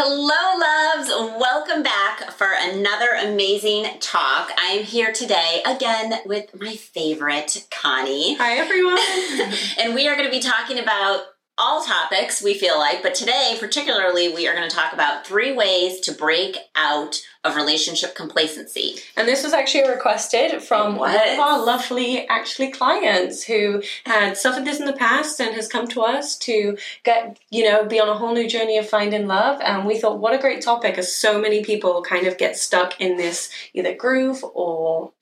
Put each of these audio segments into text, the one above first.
Hello, loves. Welcome back for another amazing talk. I am here today again with my favorite, Connie. Hi, everyone. and we are going to be talking about all topics, we feel like, but today, particularly, we are going to talk about three ways to break out of relationship complacency. And this was actually requested from one of our lovely, actually, clients who had suffered this in the past and has come to us to get, you know, be on a whole new journey of finding love. And we thought, what a great topic, as so many people kind of get stuck in this either groove or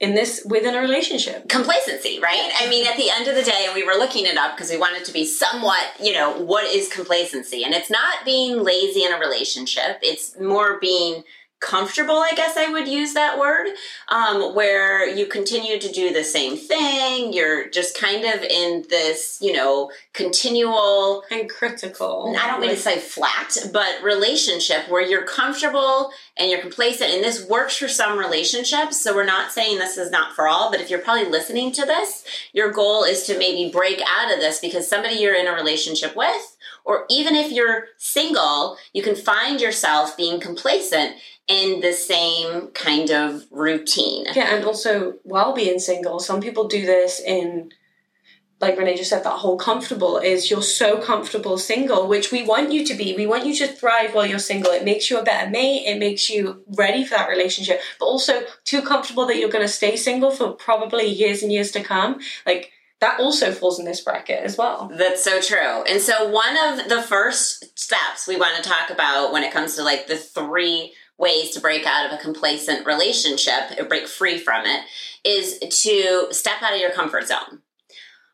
in this within a relationship. Complacency right? I mean at the end of the day and we were looking it up because we wanted to be somewhat you know what is complacency? And it's not being lazy in a relationship. It's more being comfortable, I guess I would use that word, um, where you continue to do the same thing. You're just kind of in this, you know, continual and critical. I don't mean to say flat, but relationship where you're comfortable and you're complacent. And this works for some relationships. So we're not saying this is not for all, but if you're probably listening to this, your goal is to maybe break out of this because somebody you're in a relationship with or even if you're single, you can find yourself being complacent in the same kind of routine. Yeah, and also while being single, some people do this in like Renee just said, that whole comfortable is you're so comfortable single, which we want you to be. We want you to thrive while you're single. It makes you a better mate. It makes you ready for that relationship, but also too comfortable that you're going to stay single for probably years and years to come. Like that also falls in this bracket as well. That's so true. And so one of the first steps we want to talk about when it comes to like the three ways to break out of a complacent relationship or break free from it is to step out of your comfort zone.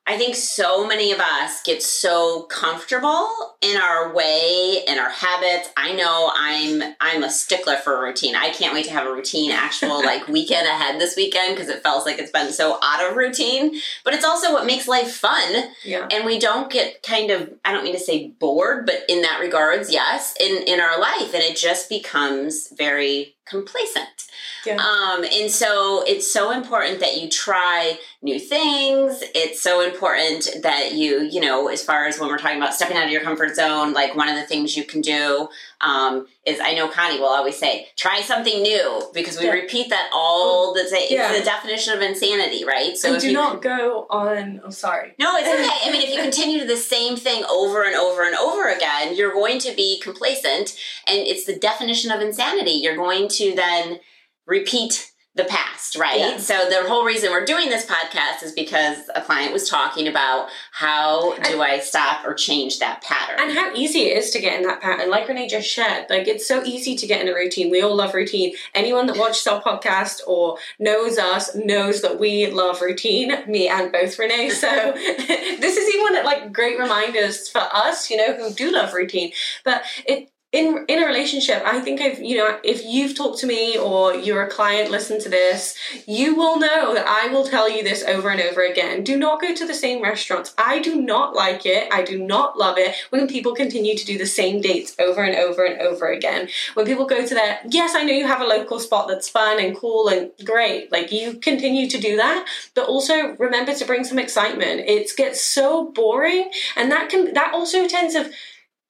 I think so many of us get so comfortable in our way and our habits. I know I'm I'm a stickler for a routine. I can't wait to have a routine actual like weekend ahead this weekend because it feels like it's been so out of routine. But it's also what makes life fun. Yeah. And we don't get kind of I don't mean to say bored, but in that regards, yes, in in our life and it just becomes very complacent. Yeah. Um, and so it's so important that you try new things. It's so important that you, you know, as far as when we're talking about stepping out of your comfort zone, like one of the things you can do um, is I know Connie will always say, try something new because we yeah. repeat that all the time. It's yeah. the definition of insanity, right? So do you, not go on. I'm sorry. No, it's okay. I mean, if you continue to the same thing over and over and over again, you're going to be complacent, and it's the definition of insanity. You're going to then repeat the past, right? Yeah. So the whole reason we're doing this podcast is because a client was talking about how do I stop or change that pattern. And how easy it is to get in that pattern. Like Renee just shared, like it's so easy to get in a routine. We all love routine. Anyone that watches our podcast or knows us knows that we love routine, me and both Renee. So this is even like great reminders for us, you know, who do love routine. But it in in a relationship i think if you know if you've talked to me or you're a client listen to this you will know that i will tell you this over and over again. Do not go to the same restaurants. I do not like it. I do not love it when people continue to do the same dates over and over and over again. When people go to that yes i know you have a local spot that's fun and cool and great. Like you continue to do that but also remember to bring some excitement. It gets so boring and that can that also tends to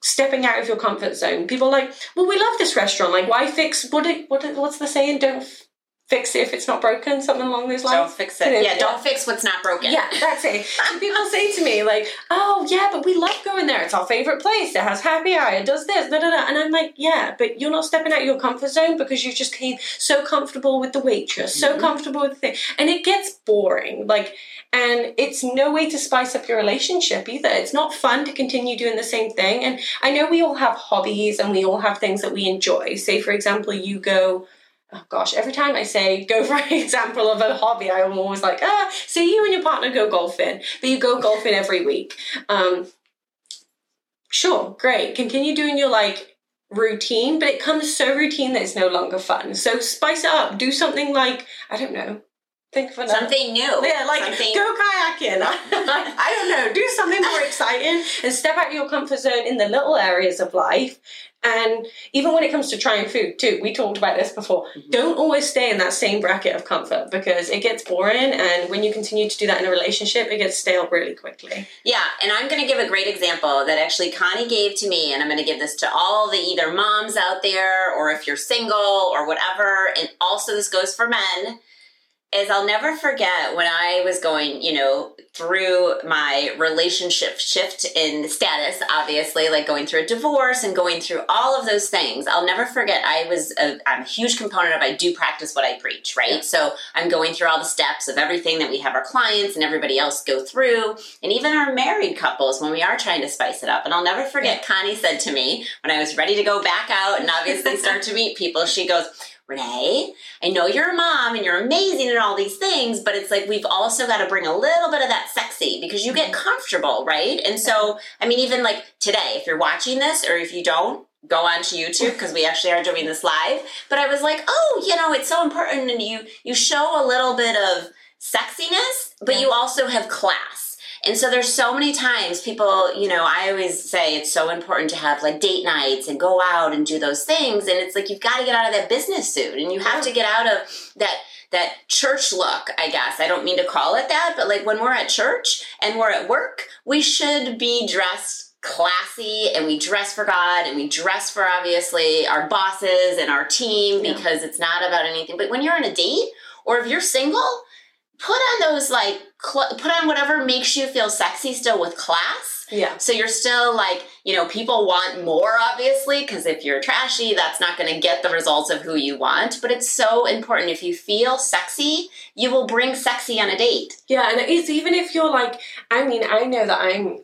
stepping out of your comfort zone. People like, well, we love this restaurant. Like, why fix what? What? What's the saying? Don't fix it if it's not broken. Something along those lines. Don't fix it. Yeah, don't fix what's not broken. Yeah, that's it. people say to me like, "Oh, yeah, but we love going there. It's our favorite place. It has happy hour. It does this, da da da." And I'm like, "Yeah, but you're not stepping out your comfort zone because you just came so comfortable with the waitress, so mm-hmm. comfortable with the thing, and it gets boring. Like." And it's no way to spice up your relationship either. It's not fun to continue doing the same thing. And I know we all have hobbies and we all have things that we enjoy. Say, for example, you go, oh gosh, every time I say go for an example of a hobby, I'm always like, ah, so you and your partner go golfing, but you go golfing every week. Um, sure, great. Continue doing your like routine, but it comes so routine that it's no longer fun. So spice it up. Do something like, I don't know, think of another. Something new. Yeah, like Something- go kayaking. I don't know. Do something more exciting and step out of your comfort zone in the little areas of life. And even when it comes to trying food, too, we talked about this before. Mm-hmm. Don't always stay in that same bracket of comfort because it gets boring. And when you continue to do that in a relationship, it gets stale really quickly. Yeah, and I'm going to give a great example that actually Connie gave to me, and I'm going to give this to all the either moms out there or if you're single or whatever. And also, this goes for men. Is I'll never forget when I was going, you know, through my relationship shift in status, obviously, like going through a divorce and going through all of those things. I'll never forget. I was, a, I'm a huge component of I do practice what I preach, right? Yeah. So I'm going through all the steps of everything that we have our clients and everybody else go through, and even our married couples when we are trying to spice it up. And I'll never forget, Connie said to me when I was ready to go back out and obviously start to meet people, she goes, Renee, I know you're a mom and you're amazing and all these things, but it's like we've also got to bring a little bit of that sexy because you get comfortable, right? And so, I mean, even like today, if you're watching this or if you don't, go on to YouTube because we actually are doing this live. But I was like, oh, you know, it's so important, and you you show a little bit of sexiness, but Yeah. you also have class. And so there's so many times people, you know, I always say it's so important to have like date nights and go out and do those things. And it's like you've got to get out of that business suit and you have to get out of that that church look, I guess. I don't mean to call it that, but like when we're at church and we're at work, we should be dressed classy and we dress for God and we dress for obviously our bosses and our team Yeah. because it's not about anything. But when you're on a date or if you're single, put on those like cl- put on whatever makes you feel sexy still with class. Yeah. so you're still like you know people want more obviously because if you're trashy that's not going to get the results of who you want. But it's so important. If you feel sexy you will bring sexy on a date. Yeah, and it's even if you're like, I mean, I know that I'm,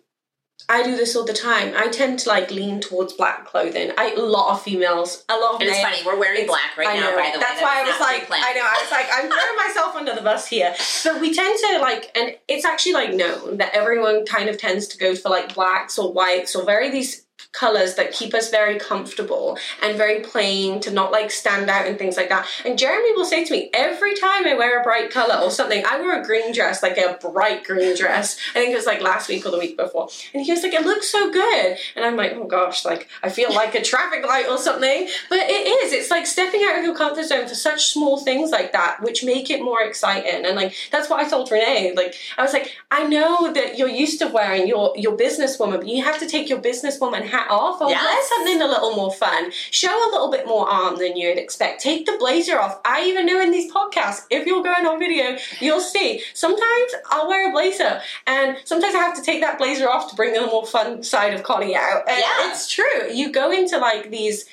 I do this all the time. I tend to like lean towards black clothing. I a lot of females, a lot of and it's funny we're wearing black right now by the way That's That why I was like. I know, I was like, I'm throwing myself under the bus here. But we tend to like, and it's actually like known that everyone kind of tends to go for like blacks or whites or very these colors that keep us very comfortable and very plain to not like stand out and things like that. And Jeremy will say to me every time I wear a bright color or something, I wear a green dress, like a bright green dress. I think it was like last week or the week before. And he was like, it looks so good. And I'm like, oh gosh, like I feel like a traffic light or something. But it is. It's like stepping out of your comfort zone for such small things like that, which make it more exciting. And like that's what I told Renee. Like I was like, I know that you're used to wearing your your businesswoman, but you have to take your businesswoman hat off or wear something a little more fun. Show a little bit more arm than you'd expect. Take the blazer off. I even know in these podcasts, if you're going on video, you'll see. Sometimes I'll wear a blazer, and sometimes I have to take that blazer off to bring the more fun side of Connie out. And Yeah. it's true. You go into like these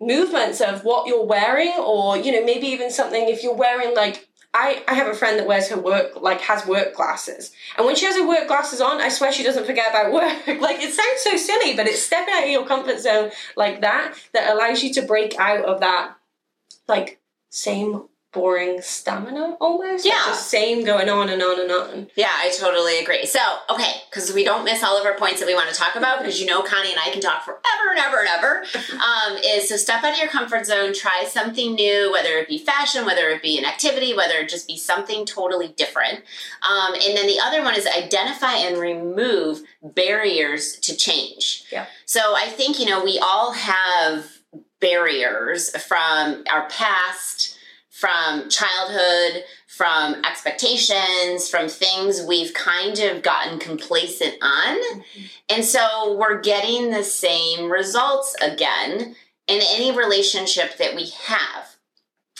movements of what you're wearing, or you know, maybe even something if you're wearing like I, I have a friend that wears her work like has work glasses. And when she has her work glasses on i swear she doesn't forget about work. Like it sounds so silly but it's stepping out of your comfort zone like that that allows you to break out of that like same boring stamina almost Yeah. just same going on and on and on Yeah, I totally agree. So, okay, because we don't miss all of our points that we want to talk about, because you know Connie and I can talk forever and ever and ever, um, is so step out of your comfort zone, try something new, whether it be fashion, whether it be an activity, whether it just be something totally different. Um, and then the other one is identify and remove barriers to change. Yeah. So I think, you know, we all have barriers from our past, from childhood, from expectations, from things we've kind of gotten complacent on. Mm-hmm. And so we're getting the same results again in any relationship that we have.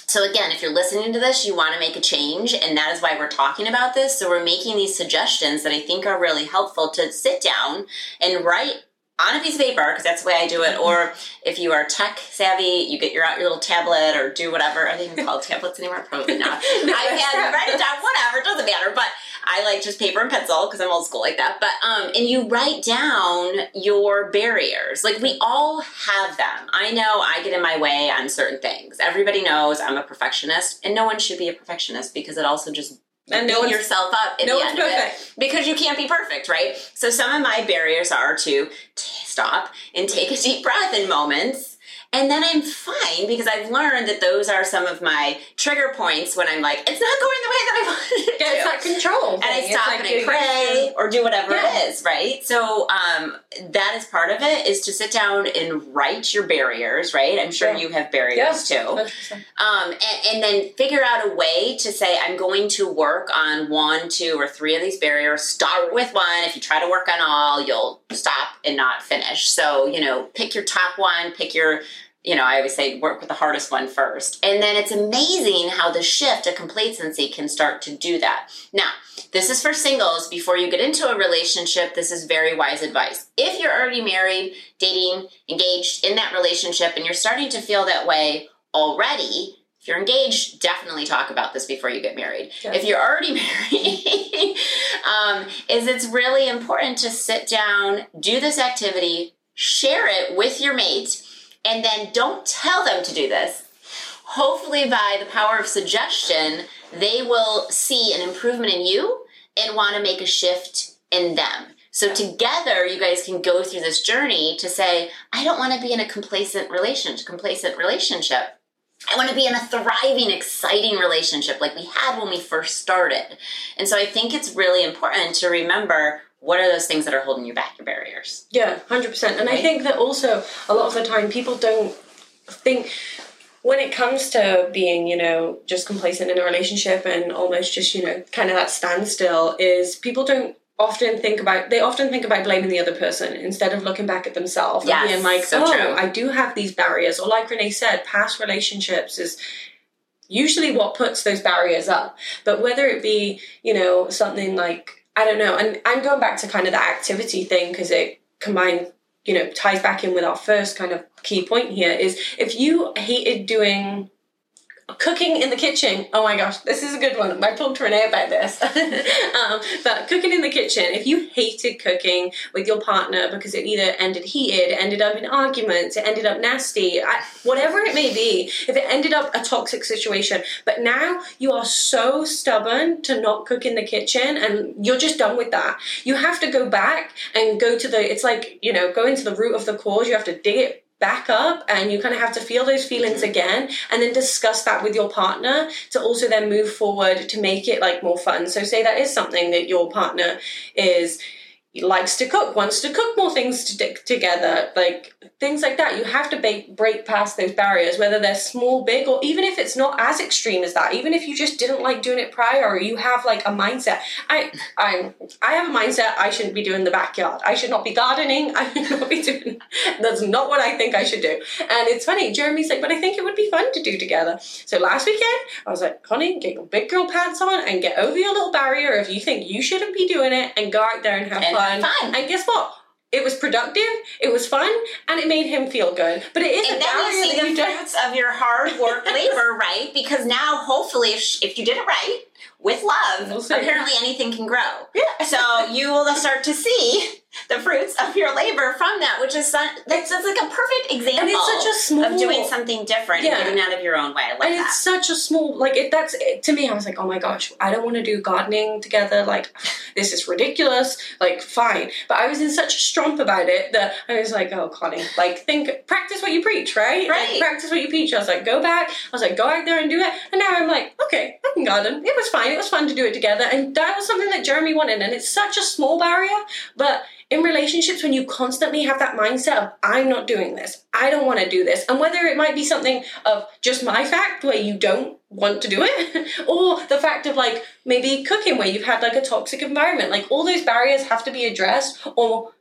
So, again, if you're listening to this, you want to make a change, and that is why we're talking about this. So, we're making these suggestions that I think are really helpful to sit down and write on a piece of paper, because that's the way I do it. Or if you are tech savvy, you get your out your little tablet or do whatever. Are they even called tablets anymore? Probably not. iPad, write it down, whatever, it doesn't matter. But I like just paper and pencil because I'm old school like that. But um, and you write down your barriers. Like we all have them. I know I get in my way on certain things. Everybody knows I'm a perfectionist, and no one should be a perfectionist because it also just And beat no one's- yourself up at no the end of it because you can't be perfect, right? So some of my barriers are to t- stop and take a deep breath in moments. And then I'm fine because I've learned that those are some of my trigger points when I'm like, it's not going the way that I wanted it Yeah, it's not control. and I stop like and I pray or do whatever Yeah. it is, right? So um, that is part of it is to sit down and write your barriers, right? I'm sure Yeah. you have barriers too. Um, and, and then figure out a way to say, I'm going to work on one, two, or three of these barriers. Start with one. If you try to work on all, you'll stop and not finish. So, you know, pick your top one, pick your you know, I always say work with the hardest one first. And then it's amazing how the shift to complacency can start to do that. Now, this is for singles. Before you get into a relationship, this is very wise advice. If you're already married, dating, engaged in that relationship, and you're starting to feel that way already, if you're engaged, definitely talk about this before you get married. If you're already married, um, is it's really important to sit down, do this activity, share it with your mate, and then don't tell them to do this. Hopefully, by the power of suggestion, they will see an improvement in you and want to make a shift in them. So together, you guys can go through this journey to say, I don't want to be in a complacent relationship. Complacent relationship. I want to be in a thriving, exciting relationship like we had when we first started. And so I think it's really important to remember what are those things that are holding you back, your barriers. Yeah, hundred percent. And I think that also a lot of the time people don't think when it comes to being, you know, just complacent in a relationship and almost just, you know, kind of that standstill is people don't often think about they often think about blaming the other person instead of looking back at themselves Yes, and being like, so oh, true. I do have these barriers. Or like Renee said, past relationships is usually what puts those barriers up. But whether it be, you know, something like I don't know, and I'm going back to kind of the activity thing because it combined, you know, ties back in with our first kind of key point here is if you hated doing cooking in the kitchen. Oh my gosh, this is a good one. I talked to Renee about this. um, but cooking in the kitchen, if you hated cooking with your partner because it either ended heated, ended up in arguments, it ended up nasty, I, whatever it may be, if it ended up a toxic situation, but now you are so stubborn to not cook in the kitchen and you're just done with that. You have to go back and go to the, it's like, you know, go into the root of the cause. You have to dig it back up and you kind of have to feel those feelings again and then discuss that with your partner to also then move forward to make it like more fun. So say that is something that your partner is likes to cook wants to cook more things to stick together like things like that. You have to break, break past those barriers whether they're small big or even if it's not as extreme as that even if you just didn't like doing it prior or you have like a mindset. I i i have a mindset i shouldn't be doing the backyard. I should not be gardening. I should not be doing that's not what i think i should do. And it's funny jeremy's like but i think it would be fun to do together. So last weekend i was like connie get your big girl pants on and get over your little barrier if you think you shouldn't be doing it and go out there and have And fun have fun. and guess what it was productive, it was fun, and it made him feel good. But it is And a then you see that the fruits of your hard work labor, right? Because now, hopefully, if, sh- if you did it right with love, We'll apparently anything can grow. Yeah. So you will start to see the fruits of your labor from that, which is that's, that's like a perfect example And it's such a small of doing something different Yeah. and getting out of your own way. I like and that. it's such a small like it that's it, to me i was like oh my gosh i don't want to do gardening together like this is ridiculous like fine but i was in such a strump about it that i was like oh connie like think practice what you preach right Right. Like, practice what you preach i was like go back i was like go out there and do it and now i'm like okay i can garden it was fine. It was fun to do it together. And that was something that jeremy wanted. And it's such a small barrier but in relationships when you constantly have that mindset of i'm not doing this. I don't want to do this. And whether it might be something of just my fact where you don't want to do it or the fact of like maybe cooking where you've had like a toxic environment. Like all those barriers have to be addressed or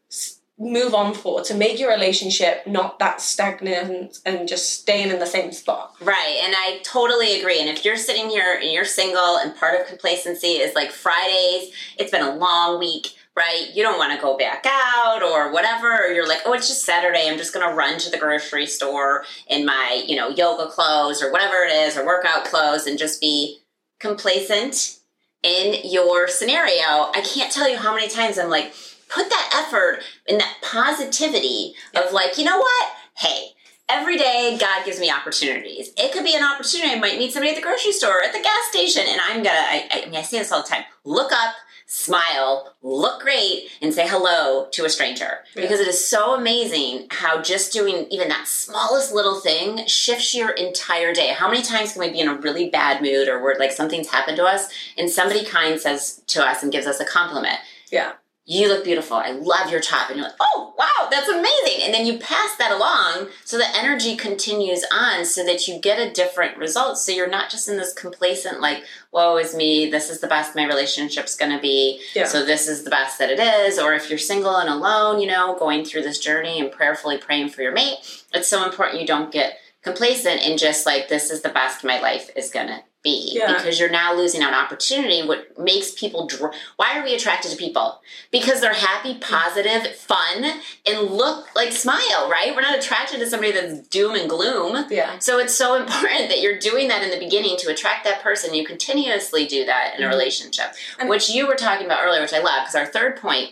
move on for to make your relationship not that stagnant and just staying in the same spot Right, and I totally agree. And if you're sitting here and you're single and part of complacency is like Fridays, it's been a long week, right? You don't want to go back out or whatever, or you're like, oh, it's just Saturday. I'm just going to run to the grocery store in my, you know, yoga clothes or whatever it is, or workout clothes and just be complacent in your scenario. I can't tell you how many times I'm like, put that effort and that positivity of like, you know what? Hey, every day God gives me opportunities. It could be an opportunity. I might meet somebody at the grocery store, at the gas station, and I'm gonna. I, I, mean, I see this all the time. Look up, smile, look great, and say hello to a stranger Yeah. because it is so amazing how just doing even that smallest little thing shifts your entire day. How many times can we be in a really bad mood or where like something's happened to us, and somebody kind says to us and gives us a compliment Yeah. You look beautiful. I love your top. And you're like, oh, wow, that's amazing. And then you pass that along so the energy continues on so that you get a different result. So you're not just in this complacent, like, woe is me, this is the best my relationship's going to be. Yeah. So this is the best that it is. Or if you're single and alone, you know, going through this journey and prayerfully praying for your mate, it's so important you don't get complacent and just like, this is the best my life is going to be Yeah. because you're now losing out on opportunity what makes people dr- why are we attracted to people because they're happy positive fun and look like smile right we're not attracted to somebody that's doom and gloom Yeah. so it's so important that you're doing that in the beginning to attract that person you continuously do that in a Mhm. relationship And- which you were talking about earlier which i love because our third point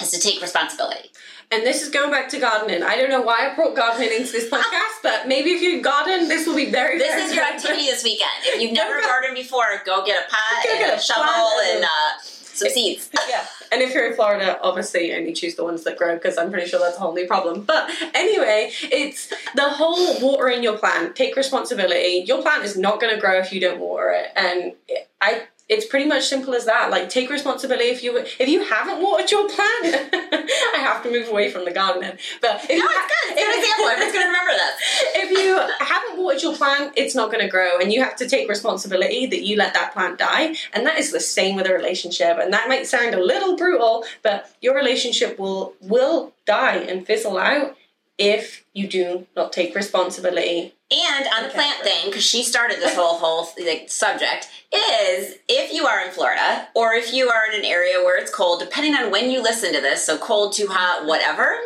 is to take responsibility And this is going back to gardening. I don't know why I brought gardening into this podcast, but maybe if you garden, this will be very. this very is your activity this weekend if you've never gardened before go get a pot Go and get a a shovel and and- uh, some seeds yeah. And if you're in Florida, obviously only choose the ones that grow because I'm pretty sure that's a whole new problem. But anyway, it's the whole watering your plant. Take responsibility. Your plant is not going to grow if you don't water it, and I. It's pretty much simple as that. Like take responsibility if you if you haven't watered your plant. I have to move away from the gardening, but if no you it's good it's an example everyone's going to remember this if you haven't watered your plant, it's not going to grow, and you have to take responsibility that you let that plant die. And that is the same with a relationship. And that might sound a little brutal, but your relationship will will die and fizzle out if you do not take responsibility. And on the plant thing, because she started this whole whole like subject, is if you are in Florida or if you are in an area where it's cold, depending on when you listen to this, so cold, too hot, whatever.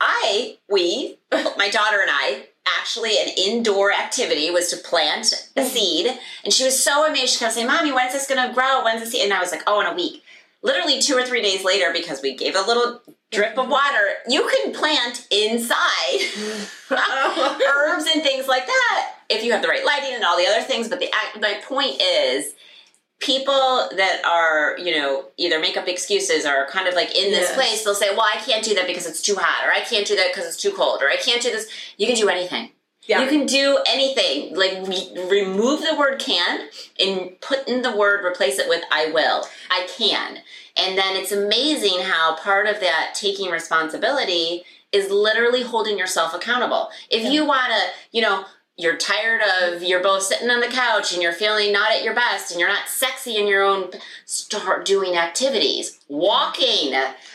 I, we, my daughter and I, actually an indoor activity was to plant a mm. seed, and she was so amazed. She kept saying, "Mommy, when's this gonna grow? When's this?" And I was like, "Oh, in a week." Literally two or three days later, because we gave a little drip of water, you can plant inside oh. herbs and things like that if you have the right lighting and all the other things. But the my point is, people that are you know either make up excuses or are kind of like in this Yes. place, they'll say, "Well, I can't do that because it's too hot," or "I can't do that because it's too cold," or "I can't do this." You can do anything. Yeah. You can do anything. Like re- remove the word "can" and put in the word, replace it with "I will," "I can," and then it's amazing how part of that taking responsibility is literally holding yourself accountable. If you want to, you know, you're tired of you're both sitting on the couch and you're feeling not at your best and you're not sexy in your own start doing activities walking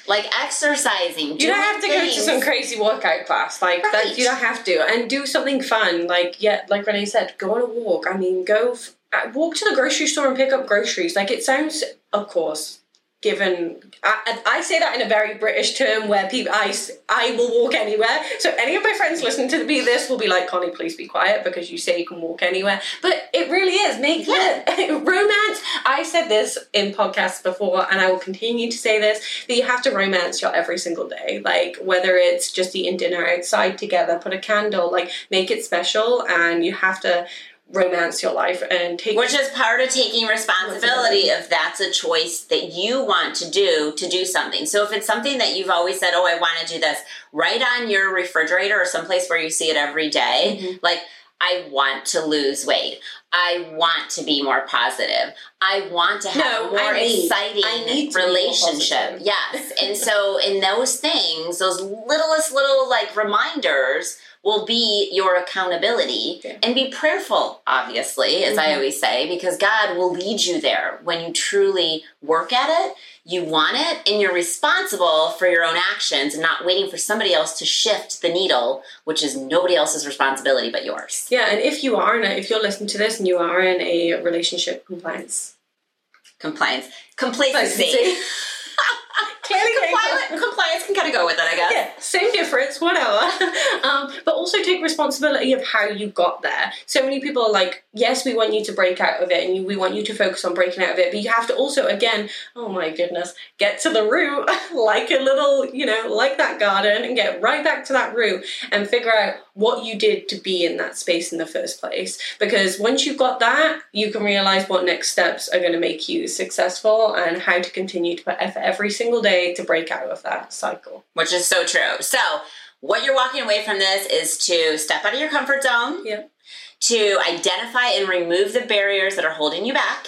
like exercising You don't have to go to some crazy workout class. Like Right. that, you don't have to, and do something fun. Like yeah, like Renee said, go on a walk. I mean, go f- uh, walk to the grocery store and pick up groceries. Like it sounds, of course, given. I, I say that in a very British term where people, I, I will walk anywhere. So any of my friends listening to me this will be like, Connie, please be quiet because you say you can walk anywhere. But it really is. Make Yeah. romance. I said this in podcasts before, and I will continue to say this that you have to romance your every single day. Like whether it's just eating dinner outside together, put a candle, like make it special, and you have to romance your life and take. which is part of taking responsibility if that's a choice that you want to do to do something. So if it's something that you've always said oh i want to do this right on your refrigerator or someplace where you see it every day, Mhm. like i want to lose weight. I want to be more positive. I want to have No, a more I need- exciting I need relationship. Yes. And so in those things those littlest little like reminders will be your accountability Yeah. and be prayerful obviously as i Mhm. always say because god will lead you there. When you truly work at it you want it and you're responsible for your own actions and not waiting for somebody else to shift the needle which is nobody else's responsibility but yours. Yeah, and if you are in a, if you're listening to this and you are in a relationship compliance. Compliance. Complacency Clearly compliance, can kind of go with it, I guess. yeah, same difference, whatever. um, but also take responsibility of how you got there. So many people are like, yes, we want you to break out of it and you, we want you to focus on breaking out of it, but you have to also, again, oh my goodness, get to the root like a little, you know, like that garden and get right back to that root and figure out what you did to be in that space in the first place. Because once you've got that, you can realize what next steps are going to make you successful and how to continue to put effort every single day to break out of that cycle. Which is so true. So, what you're walking away from this is to step out of your comfort zone, Yeah. to identify and remove the barriers that are holding you back,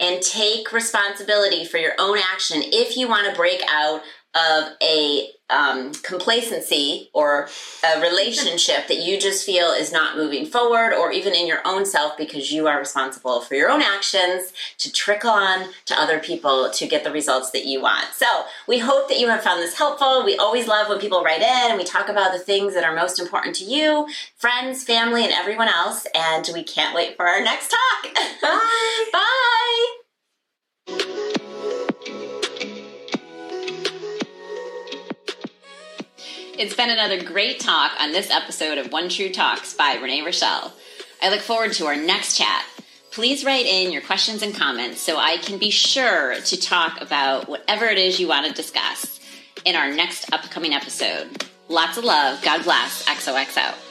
and take responsibility for your own action if you want to break out of a um, complacency or a relationship that you just feel is not moving forward, or even in your own self because you are responsible for your own actions to trickle on to other people to get the results that you want. So, we hope that you have found this helpful. We always love when people write in and we talk about the things that are most important to you, friends, family, and everyone else. And we can't wait for our next talk. Bye. Bye. It's been another great talk on this episode of One True Talks by Renee Rochelle. I look forward to our next chat. Please write in your questions and comments so I can be sure to talk about whatever it is you want to discuss in our next upcoming episode. Lots of love. God bless. XOXO.